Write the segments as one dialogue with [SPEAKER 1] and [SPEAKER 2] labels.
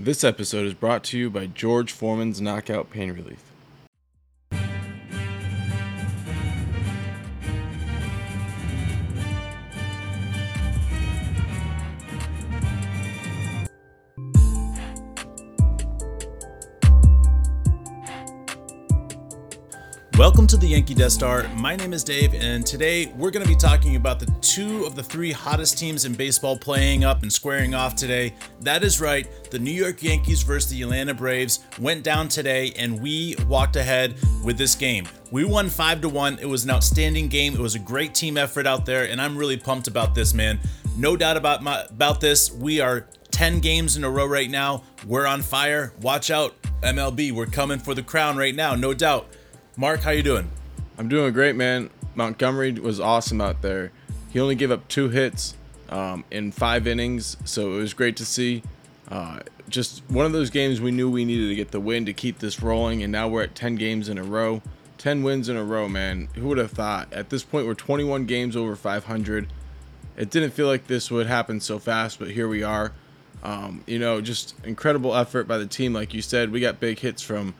[SPEAKER 1] This episode is brought to you by George Foreman's Knockout Pain Relief.
[SPEAKER 2] Welcome to the Yankee Death Star. My name is Dave, and today we're going to be talking about the two of the three hottest teams in baseball playing up and squaring off today. That is right, the New York Yankees versus the Atlanta Braves went down today, and we walked ahead with this game. We won 5 to 1. It was an outstanding game. It was a great team effort out there, and I'm really pumped about this, man. No doubt about my, about this. We are 10 games in a row right now. We're on fire. Watch out, MLB. We're coming for the crown right now, no doubt. Mark, how you doing?
[SPEAKER 1] I'm doing great, man. Montgomery was awesome out there. He only gave up two hits um, in five innings, so it was great to see. Uh, just one of those games we knew we needed to get the win to keep this rolling, and now we're at 10 games in a row. 10 wins in a row, man. Who would have thought? At this point, we're 21 games over 500. It didn't feel like this would happen so fast, but here we are. Um, you know, just incredible effort by the team. Like you said, we got big hits from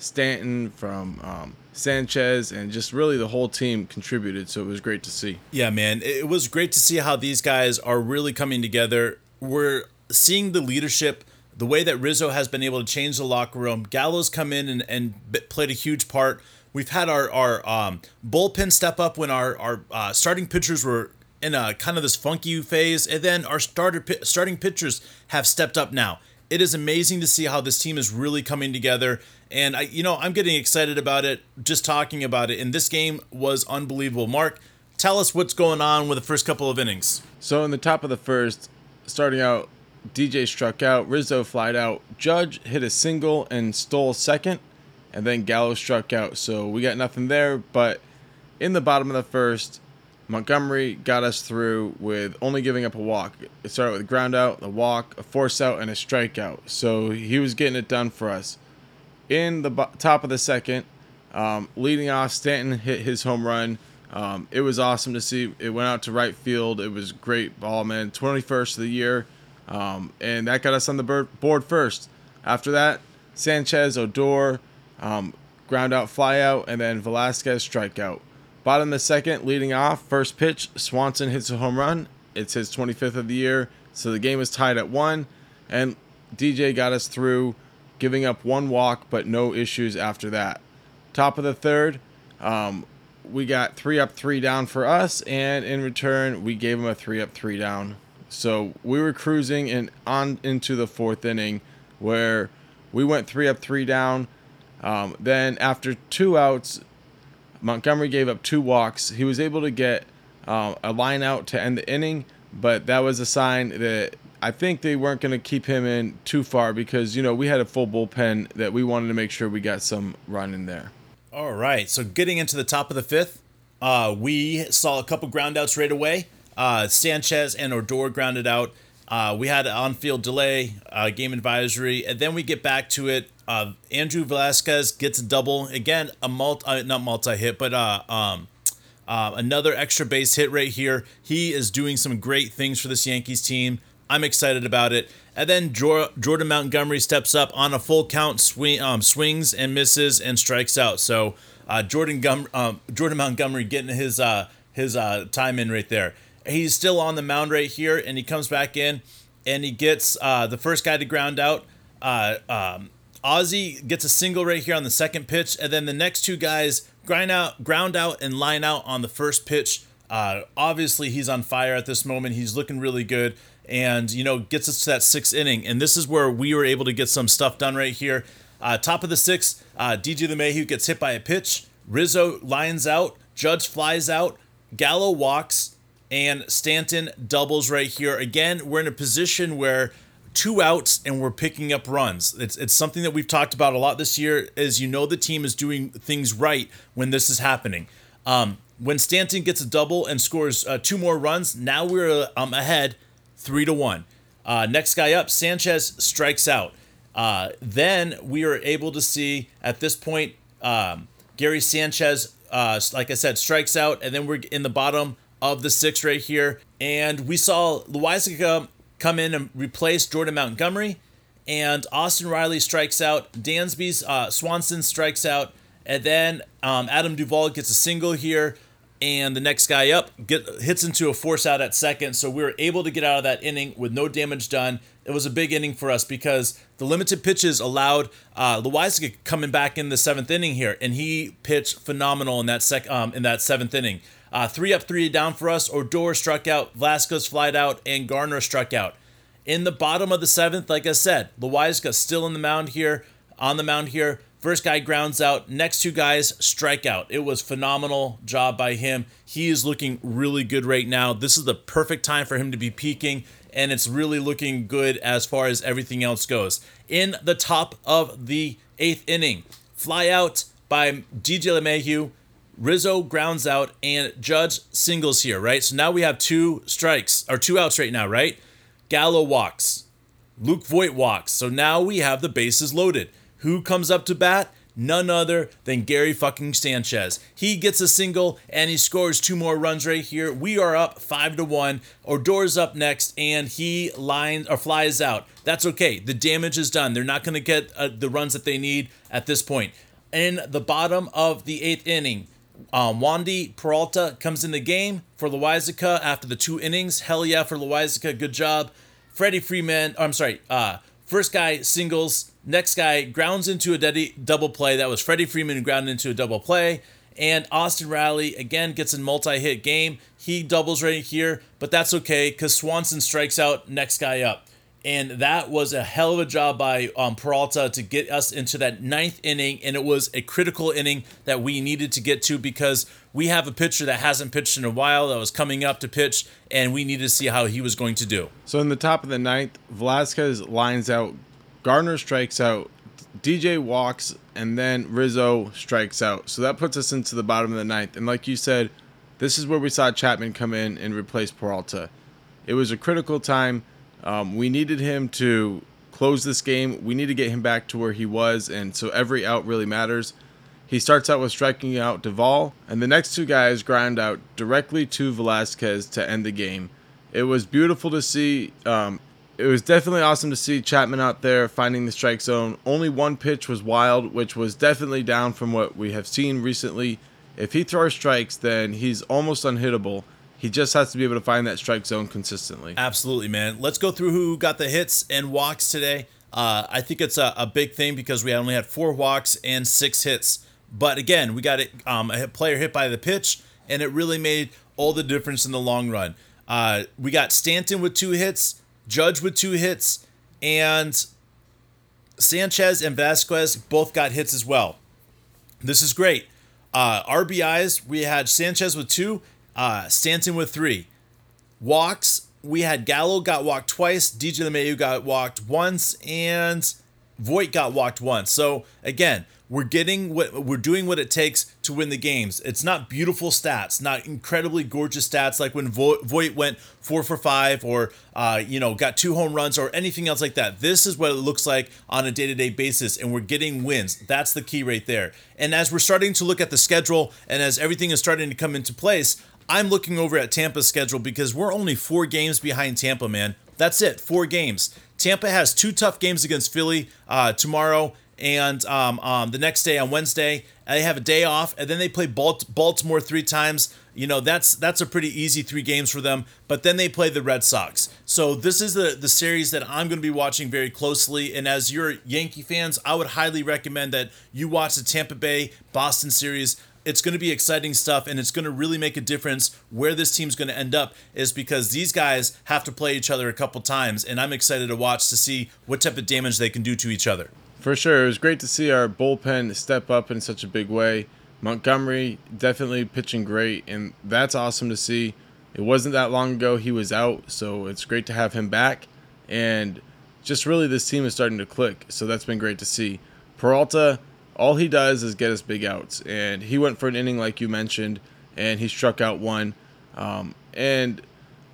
[SPEAKER 1] Stanton, from um, Sanchez, and just really the whole team contributed. So it was great to see.
[SPEAKER 2] Yeah, man. It was great to see how these guys are really coming together. We're seeing the leadership, the way that Rizzo has been able to change the locker room. Gallo's come in and, and played a huge part. We've had our, our um, bullpen step up when our, our uh, starting pitchers were in a kind of this funky phase, and then our starter starting pitchers have stepped up now. It is amazing to see how this team is really coming together and I, you know, I'm getting excited about it just talking about it. And this game was unbelievable. Mark, tell us what's going on with the first couple of innings.
[SPEAKER 1] So in the top of the first, starting out, DJ struck out, Rizzo flied out, Judge hit a single and stole second, and then Gallo struck out. So we got nothing there. But in the bottom of the first, Montgomery got us through with only giving up a walk. It started with a ground out, a walk, a force out, and a strikeout. So he was getting it done for us in the top of the second. Um, leading off, Stanton hit his home run. Um, it was awesome to see. It went out to right field. It was great ball, man. 21st of the year. Um, and that got us on the board first. After that, Sanchez, Odor, um, ground out, fly out, and then Velazquez strikeout. Bottom of the second, leading off, first pitch, Swanson hits a home run. It's his 25th of the year. So the game is tied at one. And DJ got us through giving up one walk, but no issues after that. Top of the third, um, we got three up, three down for us, and in return, we gave them a three up, three down. So we were cruising and on into the fourth inning where we went three up, three down. Um, then after two outs, Montgomery gave up two walks. He was able to get uh, a line out to end the inning, but that was a sign that I think they weren't going to keep him in too far because you know we had a full bullpen that we wanted to make sure we got some run in there.
[SPEAKER 2] All right, so getting into the top of the fifth, uh, we saw a couple groundouts right away. Uh, Sanchez and Odor grounded out. Uh, we had an on-field delay, uh, game advisory, and then we get back to it. Uh, Andrew Velazquez gets a double again, a multi, uh, not multi-hit, but um, another extra base hit right here. He is doing some great things for this Yankees team. I'm excited about it. And then Jordan Montgomery steps up on a full count, swing, um, swings and misses and strikes out. So uh, Jordan Gum- um, Jordan Montgomery getting his uh, his uh, time in right there. He's still on the mound right here, and he comes back in and he gets uh, the first guy to ground out. Uh, um, Ozzie gets a single right here on the second pitch, and then the next two guys grind out, ground out, and line out on the first pitch. Uh, obviously, he's on fire at this moment. He's looking really good and you know gets us to that sixth inning. And this is where we were able to get some stuff done right here. Uh, top of the sixth, uh, DJ LeMahieu gets hit by a pitch. Rizzo lines out. Judge flies out. Gallo walks, and Stanton doubles right here. Again, we're in a position where two outs and we're picking up runs. It's, it's something that we've talked about a lot this year. As you know, the team is doing things right when this is happening. Um, when Stanton gets a double and scores uh, two more runs, now we're um, ahead three to one. Uh, next guy up, Sanchez strikes out. Uh, then we are able to see at this point um, Gary Sanchez, uh, like I said, strikes out, and then we're in the bottom of the six right here, and we saw Loaisiga come in and replace Jordan Montgomery, and Austin Riley strikes out. Dansby's uh, Swanson strikes out, and then um, Adam Duvall gets a single here, and the next guy up get hits into a force out at second. So we were able to get out of that inning with no damage done. It was a big inning for us because the limited pitches allowed uh, Loaisiga coming back in the seventh inning here, and he pitched phenomenal in that sec um, in that seventh inning. Uh, three up, three down for us. Odor struck out, Velazquez flied out, and Gardner struck out in the bottom of the seventh, like I said, Loaisiga still in the mound here, on the mound here. First guy grounds out, next two guys strike out. It was phenomenal job by him. He is looking really good right now. This is the perfect time for him to be peaking, and it's really looking good as far as everything else goes. In the top of the eighth inning, fly out by DJ LeMahieu. Rizzo grounds out and Judge singles here, right? So now we have two strikes or two outs right now, right? Gallo walks. Luke Voit walks. So now we have the bases loaded. Who comes up to bat? None other than Gary fucking Sanchez. He gets a single and he scores two more runs right here. We are up five to one. Odor's up next and he lines or flies out. That's okay. The damage is done. They're not going to get uh, the runs that they need at this point. In the bottom of the eighth inning, um, Wandy Peralta comes in the game for Loaisiga after the two innings. Hell yeah for Loaisiga. Good job. Freddie Freeman, I'm sorry, uh, first guy singles. Next guy grounds into a double play. That was Freddie Freeman grounded into a double play. And Austin Riley again gets a multi hit game. He doubles right here, but that's okay because Swanson strikes out next guy up and that was a hell of a job by um, Peralta to get us into that ninth inning, and it was a critical inning that we needed to get to because we have a pitcher that hasn't pitched in a while that was coming up to pitch, and we needed to see how he was going to do.
[SPEAKER 1] So in the top of the ninth, Velazquez lines out, Gardner strikes out, DJ walks, and then Rizzo strikes out. So that puts us into the bottom of the ninth, and like you said, this is where we saw Chapman come in and replace Peralta. It was a critical time um, we needed him to close this game. We need to get him back to where he was, and so every out really matters. He starts out with striking out Duvall, and the next two guys grind out directly to Velazquez to end the game. It was beautiful to see. Um, it was definitely awesome to see Chapman out there finding the strike zone. Only one pitch was wild, which was definitely down from what we have seen recently. If he throws strikes, then he's almost unhittable. He just has to be able to find that strike zone consistently.
[SPEAKER 2] Absolutely, man. Let's go through who got the hits and walks today. Uh, I think it's a, a, big thing because we only had four walks and six hits. But again, we got it, um, a player hit by the pitch, and it really made all the difference in the long run. Uh, we got Stanton with two hits, Judge with two hits, and Sanchez and Vasquez both got hits as well. This is great. Uh, RBIs, we had Sanchez with two uh, Stanton with three. Walks, we had Gallo got walked twice, DJ LeMahieu got walked once, and Voit got walked once. So again, we're getting what we're doing what it takes to win the games. It's not beautiful stats, not incredibly gorgeous stats like when Voit went four for five or uh, you know got two home runs or anything else like that. This is what it looks like on a day-to-day basis, and we're getting wins. That's the key right there. And as we're starting to look at the schedule and as everything is starting to come into place, I'm looking over at Tampa's schedule because we're only four games behind Tampa, man. That's it, four games. Tampa has two tough games against Philly uh, tomorrow and um, um, the next day on Wednesday. They have a day off, and then they play Baltimore three times. You know that's that's a pretty easy three games for them. But then they play the Red Sox. So this is the the series that I'm going to be watching very closely. And as your Yankee fans, I would highly recommend that you watch the Tampa Bay Boston series it's going to be exciting stuff and it's going to really make a difference where this team's going to end up is because these guys have to play each other a couple times and I'm excited to watch to see what type of damage they can do to each other.
[SPEAKER 1] For sure. It was great to see our bullpen step up in such a big way. Montgomery definitely pitching great and that's awesome to see. It wasn't that long ago he was out, so it's great to have him back and just really this team is starting to click. So that's been great to see. Peralta all he does is get us big outs. And he went for an inning, like you mentioned, and he struck out one. Um, and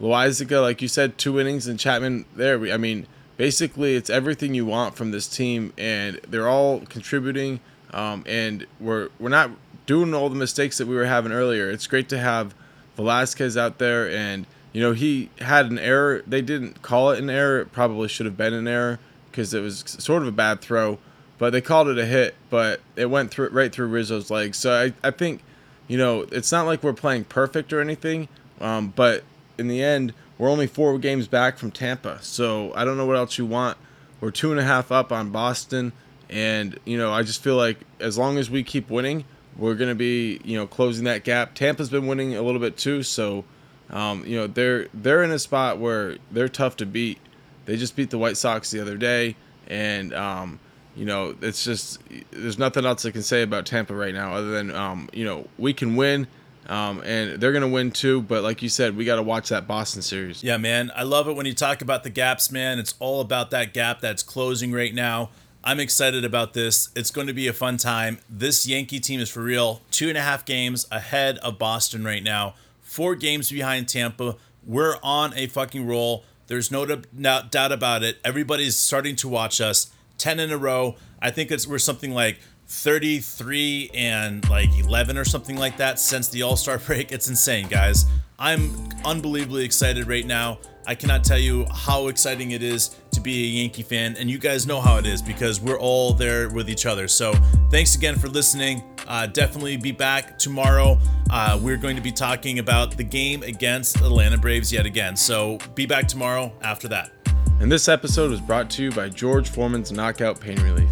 [SPEAKER 1] Loaisiga, like you said, two innings, and Chapman there. I mean, basically, it's everything you want from this team, and they're all contributing. Um, and we're we're not doing all the mistakes that we were having earlier. It's great to have Velazquez out there, and you know he had an error. They didn't call it an error. It probably should have been an error because it was sort of a bad throw, but they called it a hit, but it went through right through Rizzo's legs. So I, I think, you know, it's not like we're playing perfect or anything, um, but in the end, we're only four games back from Tampa. So I don't know what else you want. We're two and a half up on Boston, and you know, I just feel like as long as we keep winning, we're gonna be, you know, closing that gap. Tampa's been winning a little bit too, so um, you know they're they're in a spot where they're tough to beat. They just beat the White Sox the other day, and um, you know it's just there's nothing else I can say about Tampa right now other than um, you know we can win. Um, and they're gonna win too, but like you said, we got to watch that Boston series.
[SPEAKER 2] Yeah, man, I love it when you talk about the gaps, man. It's all about that gap that's closing right now. I'm excited about this. It's going to be a fun time. This Yankee team is for real. Two and a half games ahead of Boston right now four games behind Tampa. We're on a fucking roll. There's no doubt about it. Everybody's starting to watch us. 10 in a row. I think it's we're something like 33 and like 11 or something like that since the All Star break. It's insane, guys. I'm unbelievably excited right now. I cannot tell you how exciting it is to be a Yankee fan, and you guys know how it is because we're all there with each other. So, thanks again for listening. Uh, definitely be back tomorrow. Uh, we're going to be talking about the game against Atlanta Braves yet again. So, be back tomorrow after that.
[SPEAKER 1] And this episode was brought to you by George Foreman's Knockout Pain Relief.